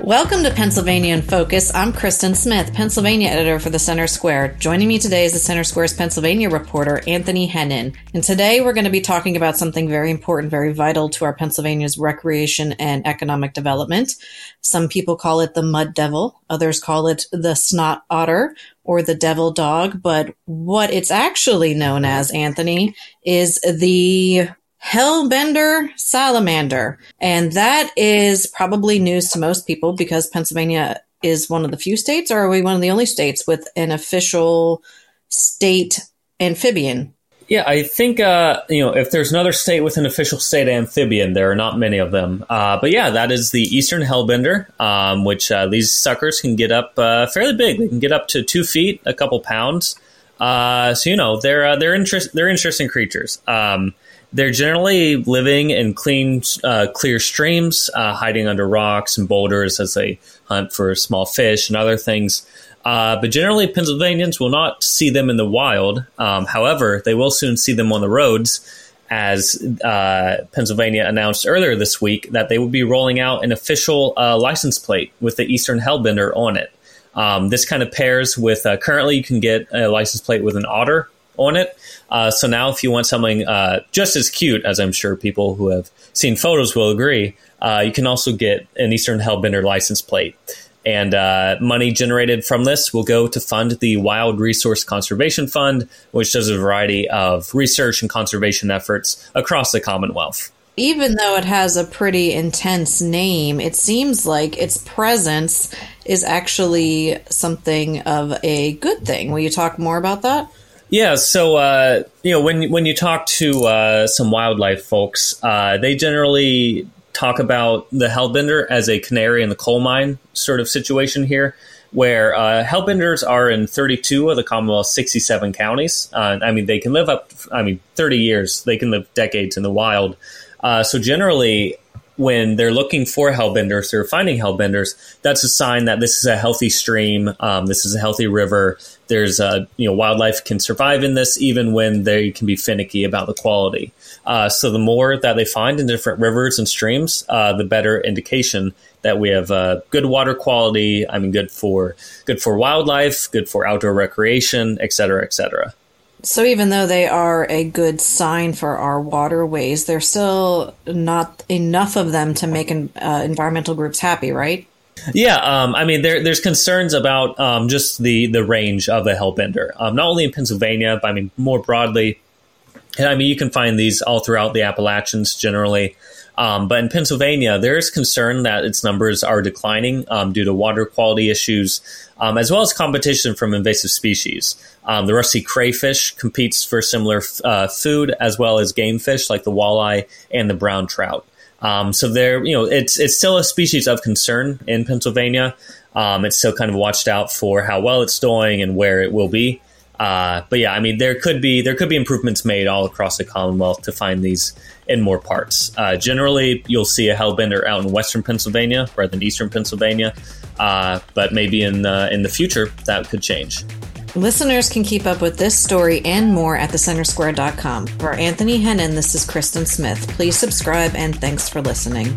Welcome to Pennsylvania in Focus. I'm Christen Smith, Pennsylvania editor for the Center Square. Joining me today is the Center Square's Pennsylvania reporter, Anthony Hennen. And today we're going to be talking about something very important, very vital to our Pennsylvania's recreation and economic development. Some people call it the mud devil, others call it the snot otter or the devil dog. But what it's actually known as, Anthony, is the Hellbender salamander. And that is probably news to most people because Pennsylvania is one of the few states, or are we one of the only states with an official state amphibian? Yeah, I think uh, you know if there's another state with an official state amphibian, there are not many of them. Uh, but yeah, that is the eastern hellbender, um, which uh, these suckers can get up uh, fairly big. They can get up to two feet, a couple pounds. Uh, so you know they're uh, they're interest they're interesting creatures. Um, they're generally living in clean, uh, clear streams, uh, hiding under rocks and boulders as they hunt for small fish and other things. Uh, but generally, Pennsylvanians will not see them in the wild. Um, however, they will soon see them on the roads, as uh, Pennsylvania announced earlier this week that they will be rolling out an official uh, license plate with the Eastern Hellbender on it. Um, this kind of pairs with uh, currently you can get a license plate with an otter on it. Uh, so now, if you want something uh, just as cute, as I'm sure people who have seen photos will agree, uh, you can also get an Eastern Hellbender license plate. And uh, money generated from this will go to fund the Wild Resource Conservation Fund, which does a variety of research and conservation efforts across the Commonwealth. Even though it has a pretty intense name, it seems like its presence is actually something of a good thing. Will you talk more about that? Yeah, so uh, you know when when you talk to uh, some wildlife folks, uh, they generally talk about the hellbender as a canary in the coal mine sort of situation here, where uh, hellbenders are in 32 of the Commonwealth's 67 counties. Uh, I mean, they can live up. I mean, 30 years. They can live decades in the wild. Uh, so generally, when they're looking for hellbenders, they're finding hellbenders. That's a sign that this is a healthy stream. Um, this is a healthy river. There's a you know wildlife can survive in this even when they can be finicky about the quality. Uh, so the more that they find in different rivers and streams, uh, the better indication that we have uh, good water quality. I mean, good for good for wildlife, good for outdoor recreation, et cetera, et cetera. So even though they are a good sign for our waterways, there's still not enough of them to make uh, environmental groups happy, right? Yeah, um, I mean, there, there's concerns about um, just the the range of the hellbender, um, not only in Pennsylvania, but I mean more broadly. And I mean, you can find these all throughout the Appalachians generally. Um, but in Pennsylvania, there is concern that its numbers are declining um, due to water quality issues, um, as well as competition from invasive species. Um, the rusty crayfish competes for similar uh, food, as well as game fish like the walleye and the brown trout. Um, so there, you know, it's it's still a species of concern in Pennsylvania. Um, it's still kind of watched out for how well it's doing and where it will be. Uh, but yeah, I mean, there could be there could be improvements made all across the Commonwealth to find these in more parts. Uh, generally, you'll see a hellbender out in western Pennsylvania rather than eastern Pennsylvania, uh, but maybe in uh, in the future that could change. Listeners can keep up with this story and more at thecentersquare.com. For Anthony Hennen, this is Christen Smith. Please subscribe and thanks for listening.